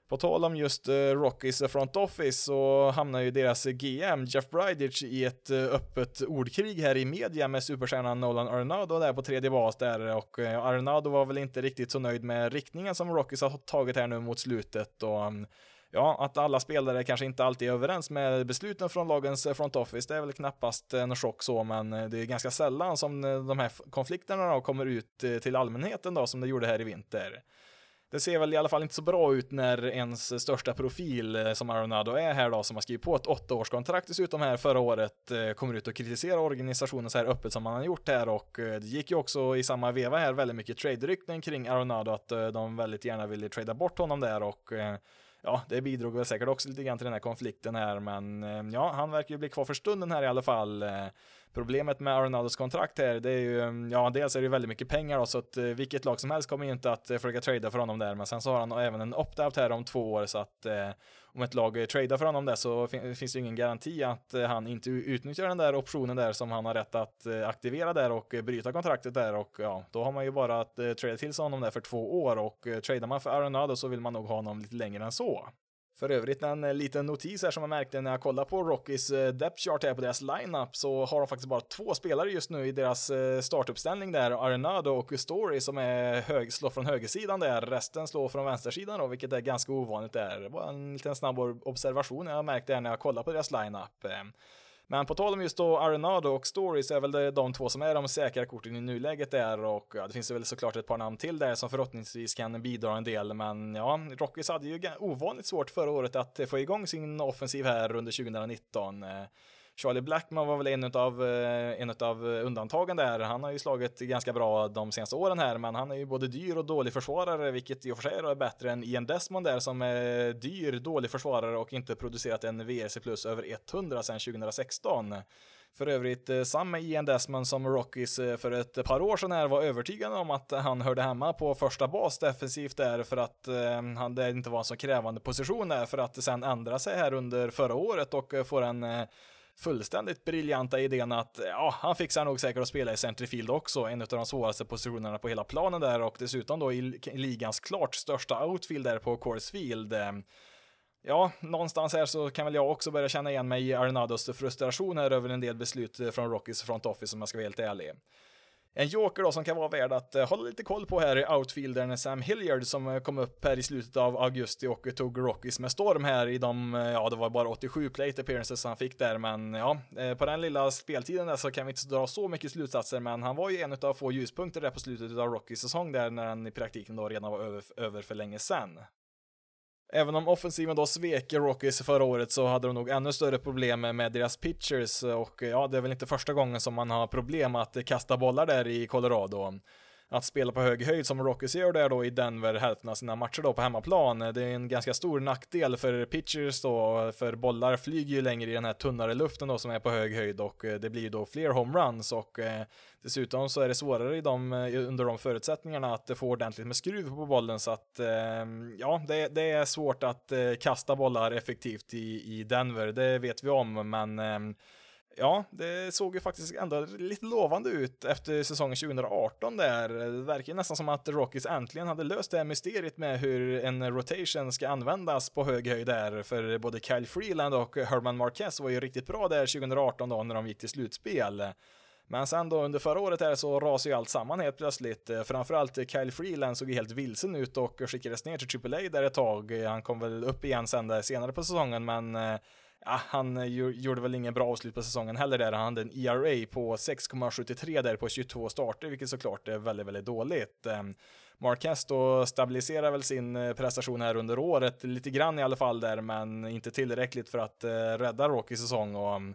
På tal om just eh, Rockies front office så hamnar ju deras GM Jeff Bridich i ett eh, öppet ordkrig här i media med superstjärnan Nolan Arenado där på tredje bas där. Och eh, Arenado var väl inte riktigt så nöjd med riktningen som Rockies har tagit här nu mot slutet. Och mm, ja, att alla spelare kanske inte alltid är överens med besluten från lagens front office, det är väl knappast en chock så, men det är ganska sällan som de här konflikterna då kommer ut till allmänheten då, som det gjorde här i vinter det ser väl i alla fall inte så bra ut när ens största profil eh, som Aronado är här då, som har skrivit på ett åttaårskontrakt dessutom här förra året, eh, kommer ut och kritiserar organisationen så här öppet som man har gjort här och eh, det gick ju också i samma veva här väldigt mycket trade-rykten kring Aronado att de väldigt gärna ville trada bort honom där och ja, det bidrog väl säkert också lite grann till den här konflikten här, men ja, han verkar ju bli kvar för stunden här i alla fall. Problemet med Arenados kontrakt här, det är ju, mm, ja, dels är det ju väldigt mycket pengar då, så att eh, vilket lag som helst kommer ju inte att eh, försöka trada för honom där, men sen så har han även en opt-out här om två år, så att eh, om ett lag eh, tradar för honom där så fin finns det ju ingen garanti att eh, han inte utnyttjar den där optionen där som han har rätt att eh, aktivera där och eh, bryta kontraktet där. Och ja, då har man ju bara att eh, trada till sig honom där för två år. Och eh, tradar man för Arenado så vill man nog ha honom lite längre än så. För övrigt en eh, liten notis här som jag märkte när jag kollade på Rockies eh, depth chart här på deras lineup så har de faktiskt bara två spelare just nu i deras eh, startuppställning där, Arenado och Story som är hög, slår från högersidan där, resten slår från vänstersidan då, vilket är ganska ovanligt där. Det var en liten snabb observation jag märkte när jag kollade på deras lineup. Men på tal om just då Arenado och Stories är väl det de två som är de säkra korten i nuläget där och ja, det finns väl såklart ett par namn till där som förhoppningsvis kan bidra en del men ja, Rockies hade ju ovanligt svårt förra året att få igång sin offensiv här under 2019. Charlie Blackman var väl en av eh, en utav undantagen där. Han har ju slagit ganska bra de senaste åren här, men han är ju både dyr och dålig försvarare, vilket i och för sig är bättre än Ian Desmond där som är dyr, dålig försvarare och inte producerat en VRC plus över 100 sedan 2016. För övrigt eh, samma Ian Desmond som Rockies eh, för ett par år sedan här var övertygande om att han hörde hemma på första bas defensivt där för att eh, han det inte var en så krävande position där för att sen ändra sig här under förra året och få en eh, fullständigt briljanta idén att ja, han fixar nog säkert att spela i centerfield också, en av de svåraste positionerna på hela planen där och dessutom då i ligans klart största outfield där på Coors Field. Eh, ja, någonstans här så kan väl jag också börja känna igen mig i Arenados frustration här över en del beslut eh, från Rockies front office om jag ska vara helt ärlig. En joker då som kan vara värd att uh, hålla lite koll på här i outfieldern Sam Hilliard som uh, kom upp här i slutet av augusti och uh, tog Rockies med storm här i de, eh, ja det var bara 87 plate appearances han fick där men ja, på den lilla speltiden där så kan vi inte dra så mycket slutsatser men han var ju en av få ljuspunkter där på slutet av Rockies säsong där när han i praktiken då redan var över, över för länge sedan. Även om offensiven då svek Rockies förra året så hade de nog ännu större problem med deras pitchers. Och ja, det är väl inte första gången som man har problem att kasta bollar där i Colorado att spela på hög höjd som Rockies gör där då i Denver hälften av sina matcher då på hemmaplan. Det är en ganska stor nackdel för pitchers då, för bollar flyger ju längre i den här tunnare luften då som är på hög höjd och eh, det blir ju då fler homeruns och eh, dessutom så är det svårare i dem, eh, under de förutsättningarna att få ordentligt med skruv på bollen så att ehm, ja, det, det är svårt att kasta bollar effektivt i, i Denver, det vet vi om, men ehm, Ja, det såg ju faktiskt ändå lite lovande ut efter säsongen 2018 där. Det verkar nästan som att Rockies äntligen hade löst det här mysteriet med hur en rotation ska användas på hög höjd där, för både Kyle Freeland och Herman Marquez var ju riktigt bra där 2018 då när de gick till slutspel. Men sen då under förra året här så rasade ju allt samman helt plötsligt. Framförallt Kyle Freeland såg ju helt vilsen ut och skickades ner till AAA där ett tag. Han kom väl upp igen sen där senare på säsongen, men eh, ja, han eh, gjorde väl ingen bra avslut på säsongen heller där. Han hade en ERA på 6,73 där på 22 starter, vilket såklart är väldigt, väldigt dåligt. Ehm, Marquez då stabiliserar väl sin eh, prestation här under året, lite grann i alla fall där, men inte tillräckligt för att eh, rädda Rockys säsong och ehm,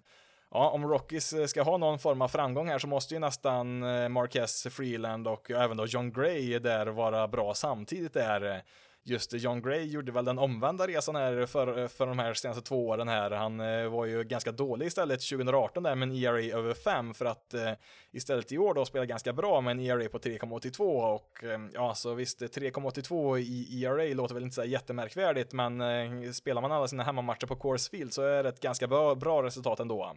Ja, om Rockies ska ha någon form av framgång här så måste ju nästan Marquez, Freeland och även då John Gray där vara bra samtidigt där just John Gray gjorde väl den omvända resan här för, för de här senaste två åren här. Han eh, var ju ganska dålig istället 2018 där med en ERA över 5 för att eh, istället i år då spela ganska bra med en ERA på 3,82 och eh, ja, så visst 3,82 i ERA låter väl inte så jättemärkvärdigt, men eh, spelar man alla sina hemmamatcher på Coors Field så är det ett ganska bra, bra resultat ändå.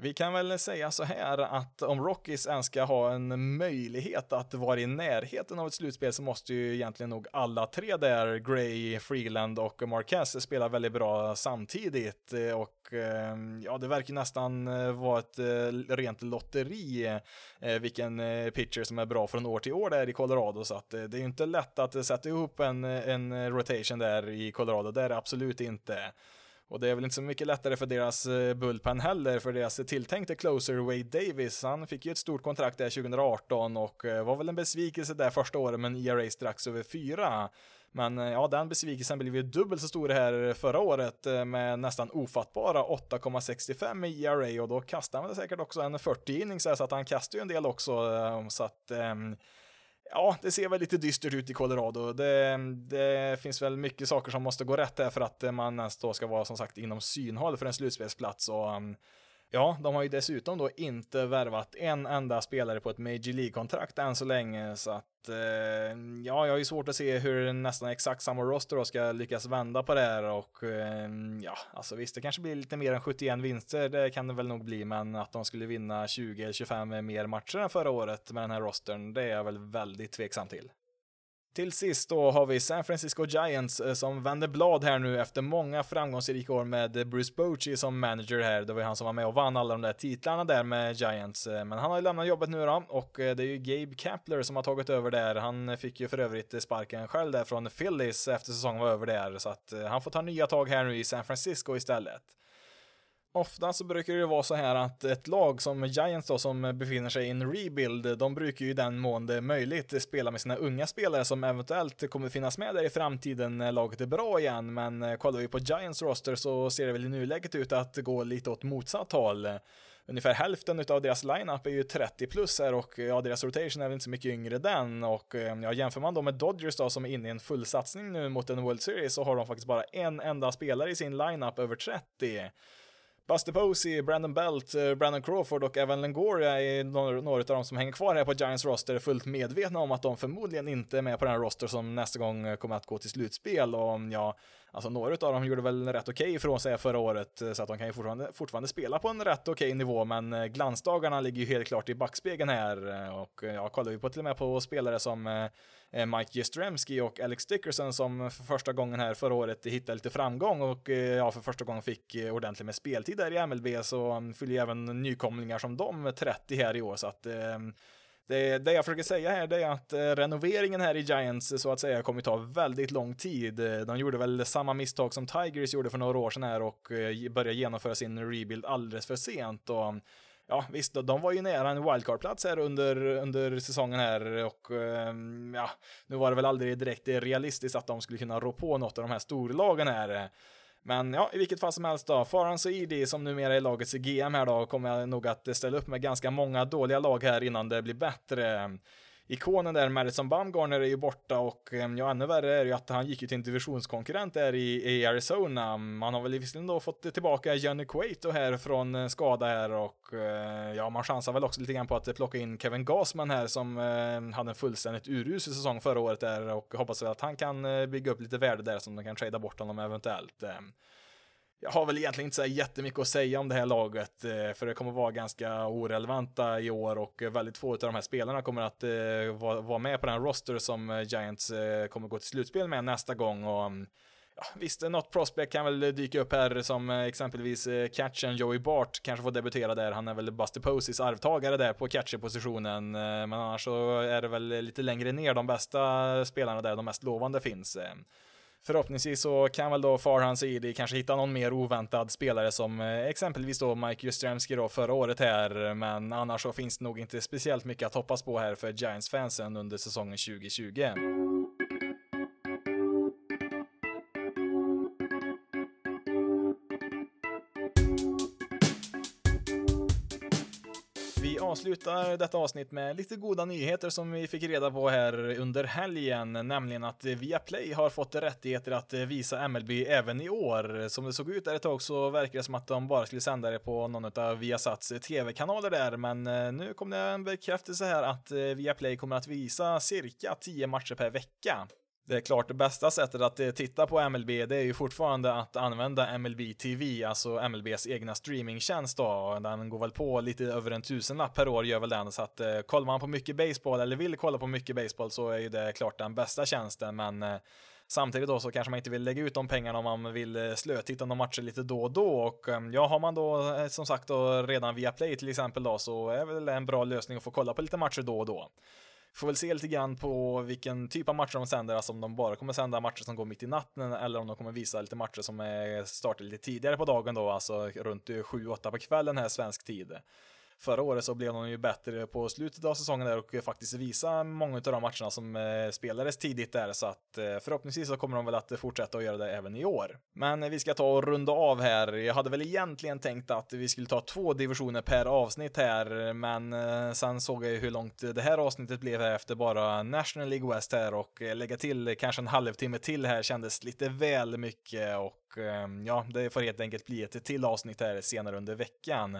Vi kan väl säga så här att om Rockies ens ska ha en möjlighet att vara i närheten av ett slutspel så måste ju egentligen nog alla tre där, Gray, Freeland och Marquez, spela väldigt bra samtidigt. Eh, och ehm, ja, det verkar nästan eh, vara ett eh, rent lotteri vilken pitcher som är bra från år till år där i Colorado. Så att det är ju inte lätt att sätta ihop en, en rotation där i Colorado, det är det absolut inte. Och det är väl inte så mycket lättare för deras eh, bullpen heller, för deras tilltänkte closer Wade Davis, han fick ju ett stort kontrakt där 2018 och eh, var väl en besvikelse där första året med en ERA strax över 4. Men eh, ja, den besvikelsen blev ju dubbelt så stor här förra året med nästan ofattbara 8,65 i ERA och då kastade han väl säkert också en 40 innings så att han kastade ju en del också så att um, ja, det ser väl lite dystert ut i Colorado. Det, det, finns väl mycket saker som måste gå rätt där för att man ens då ska vara som sagt inom synhåll för en slutspelsplats och um, Ja, de har ju dessutom då inte värvat en enda spelare på ett Major League-kontrakt än så länge, så att eh, ja, jag har ju svårt att se hur nästan exakt samma roster då ska lyckas vända på det här och eh, ja, alltså visst, det kanske blir lite mer än 71 vinster, det kan det väl nog bli, men att de skulle vinna 20 eller 25 mer matcher än förra året med den här rostern, det är jag väl väldigt tveksam till. Till sist då har vi San Francisco Giants eh, som vänder blad här nu efter många framgångsrika år med eh, Bruce Bochy som manager här. Det var ju han som var med och vann alla de där titlarna där med Giants. Eh, men han har ju lämnat jobbet nu då och det är ju Gabe Kapler som har tagit över där. Han fick ju för övrigt sparken själv där från Phillies efter säsongen var över där så att han får ta nya tag här nu i San Francisco istället. Ofta så brukar det vara så här att ett lag som Giants då som befinner sig i en rebuild, de brukar ju i den mån det är möjligt spela med sina unga spelare som eventuellt kommer finnas med där i framtiden när laget är bra igen, men eh, kollar vi på Giants roster så ser det väl i nuläget ut att gå lite åt motsatt håll. Ungefär hälften av deras lineup är ju 30 plus här och ja, deras rotation är väl inte så mycket yngre den och eh, ja, jämför man då med Dodgers då som är inne i en fullsatsning nu mot en World Series så har de faktiskt bara en enda spelare i sin lineup över 30. Buster Posey, Brandon Belt, eh, Brandon Crawford och Evan Longoria är några av de som hänger kvar här på Giants roster fullt medvetna om att de förmodligen inte är med på den roster som nästa gång kommer att gå till slutspel och om jag alltså några av dem gjorde väl rätt okej okay ifrån sig förra året eh, så att de kan ju fortfarande, fortfarande spela på en rätt okej okay nivå men eh, glansdagarna ligger ju helt klart i backspegeln här eh, och jag kollar ju på till och med på spelare som Mike Jastrzemski och Alex Dickerson som för första gången här förra året hittade lite framgång och ja, för första gången fick ordentligt med speltid där i MLB så mm, fyller ju även nykomlingar som de 30 här i år så att det, det jag försöker säga här det är att eh, renoveringen här i Giants så att säga kommer ta väldigt lång tid. Eh, de gjorde väl samma misstag som Tigers gjorde för några år sedan här och eh, började genomföra sin rebuild alldeles för sent och ja visst, de var ju nära en wildcard-plats här under, under säsongen här och ehm, ja, nu var det väl aldrig direkt realistiskt att de skulle kunna rå på något av de här storlagen här. Men ja, i vilket fall som helst då, Farhan Saidi som numera är lagets GM här då kommer nog att ställa upp med ganska många dåliga lag här innan det blir bättre ikonen där, Madison Bumgarner, är ju borta och ehm, ja, ännu värre är ju att han gick ju till en divisionskonkurrent där i, i Arizona. Man har väl visserligen då fått tillbaka Johnny Cueto här från eh, skada här och eh, ja, man chansar väl också lite grann på att plocka in Kevin Gasman här som eh, hade en fullständigt urusel säsong förra året där och hoppas väl att han kan eh, bygga upp lite värde där som de kan trada bort honom eventuellt ehm jag har väl egentligen inte så jättemycket att säga om det här laget, eh, för det kommer vara ganska orelevanta i år och väldigt få av de här spelarna kommer att eh, vara med på den roster som eh, Giants kommer gå till slutspel med nästa gång. Och, mm, ja, visst, något prospect kan väl dyka upp här som exempelvis catchen Joey Bart kanske får debutera där. Han är väl Buster Posies arvtagare där på catcherpositionen, men annars så är det väl lite längre ner de bästa spelarna där, de mest lovande finns. Förhoppningsvis så kan väl då Farhans ID kanske hitta någon mer oväntad spelare som eh, exempelvis då Mike Justremski då förra året här, men annars så finns det nog inte speciellt mycket att hoppas på här för Giants-fansen under säsongen 2020. Avslutar detta avsnitt med lite goda nyheter som vi fick reda på här under helgen, nämligen att Viaplay har fått rättigheter att visa MLB även i år. Som det såg ut där ett tag så verkar det som att de bara skulle sända det på någon av Viasats tv-kanaler där, men eh, nu kom det en bekräftelse här att eh, Viaplay kommer att visa cirka 10 matcher per vecka. Det är klart, det bästa sättet att eh, titta på MLB, det är ju fortfarande att använda MLB TV, alltså MLBs egna streamingtjänst då. Den går väl på lite över en tusenlapp per år, gör väl den. Så att eh, kollar man på mycket baseball, eller vill kolla på mycket baseball, så är ju det klart den bästa tjänsten, men eh, Samtidigt då så kanske man inte vill lägga ut de pengarna om man vill eh, slötitta några matcher lite då och då och eh, ja, har man då eh, som sagt då redan via Play till exempel då så är väl en bra lösning att få kolla på lite matcher då och då. Får väl se lite grann på vilken typ av matcher de sänder, alltså om de bara kommer sända matcher som går mitt i natten eller om de kommer visa lite matcher som startar lite tidigare på dagen då, alltså runt 7-8 på kvällen här svensk tid. Förra året så blev de ju bättre på slutet av säsongen där och faktiskt visa många av de matcherna som eh, spelades tidigt där så att eh, förhoppningsvis så kommer de väl att fortsätta att göra det även i år. Men eh, vi ska ta och runda av här. Jag hade väl egentligen tänkt att vi skulle ta två divisioner per avsnitt här, men sen såg jag ju hur långt det här avsnittet blev här efter bara National League West här och lägga till kanske en halvtimme till här kändes lite väl mycket och ja, det får helt enkelt bli ett till avsnitt här senare under veckan.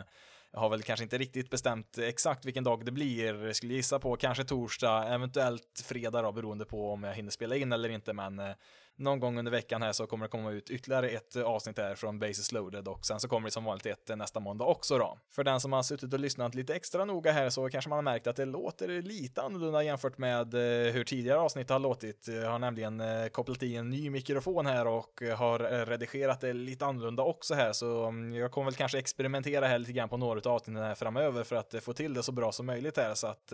Jag har väl kanske inte riktigt bestämt exakt vilken dag det blir. Jag skulle gissa på kanske torsdag, eventuellt fredag då, beroende på om jag hinner spela in eller inte, men eh, någon gång under veckan här så kommer det komma ut ytterligare ett eh, avsnitt här från Basis loaded och sen så kommer det som vanligt ett eh, nästa måndag också då. För den som har suttit och lyssnat lite extra noga här så kanske man har märkt att det låter lite annorlunda jämfört med eh, hur tidigare avsnitt har låtit. Jag har nämligen kopplat i en ny mikrofon här och har redigerat det lite annorlunda också här så mm, jag kommer väl kanske experimentera här lite grann på några av avsnitten här framöver för att få till det så bra som möjligt här så att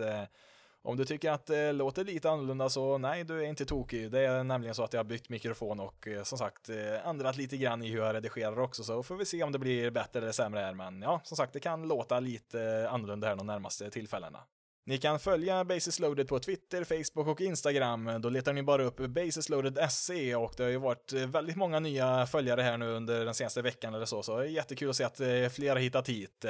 om du tycker att det låter lite annorlunda så nej, du är inte tokig. Det är nämligen så att jag har bytt mikrofon och eh, som sagt eh, ändrat lite grann i hur jag redigerar också, så får vi se om det blir bättre eller sämre här. Men ja, som sagt, det kan låta lite annorlunda här de närmaste tillfällena. Ni kan följa Basis Loaded på Twitter, Facebook och Instagram. Då letar ni bara upp basisloaded.se och det har ju varit väldigt många nya följare här nu under den senaste veckan eller så, så det är jättekul att se att eh, fler har hittat hit.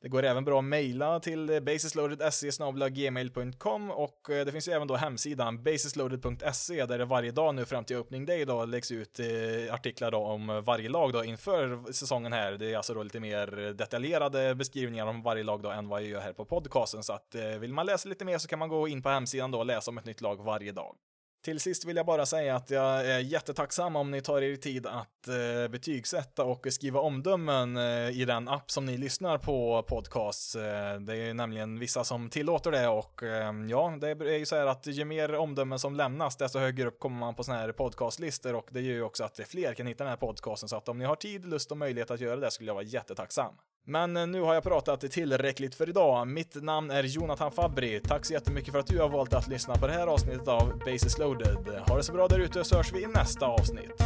Det går även bra att mejla till basisloaded.se gmail.com och eh, det finns ju även då hemsidan basisloaded.se där det varje dag nu fram till öppning day då läggs ut eh, artiklar då om varje lag då inför säsongen här. Det är alltså då lite mer detaljerade beskrivningar om varje lag då än vad jag gör här på podcasten så att eh, vill man läsa lite mer så kan man gå in på hemsidan då och läsa om ett nytt lag varje dag. Till sist vill jag bara säga att jag är jättetacksam om ni tar er tid att eh, betygsätta och skriva omdömen eh, i den app som ni lyssnar på podcasts. Eh, det är nämligen vissa som tillåter det och ehm, ja, det är ju så här att ju mer omdömen som lämnas, desto högre upp kommer man på sådana här podcastlistor och det gör ju också att fler kan hitta den här podcasten. Så att om ni har tid, lust och möjlighet att göra det skulle jag vara jättetacksam. Men eh, nu har jag pratat tillräckligt för idag. Mitt namn är Jonathan Fabri. Tack så jättemycket för att du har valt att lyssna på det här avsnittet av Basis Loaded. Ha det så bra där ute så hörs vi i nästa avsnitt.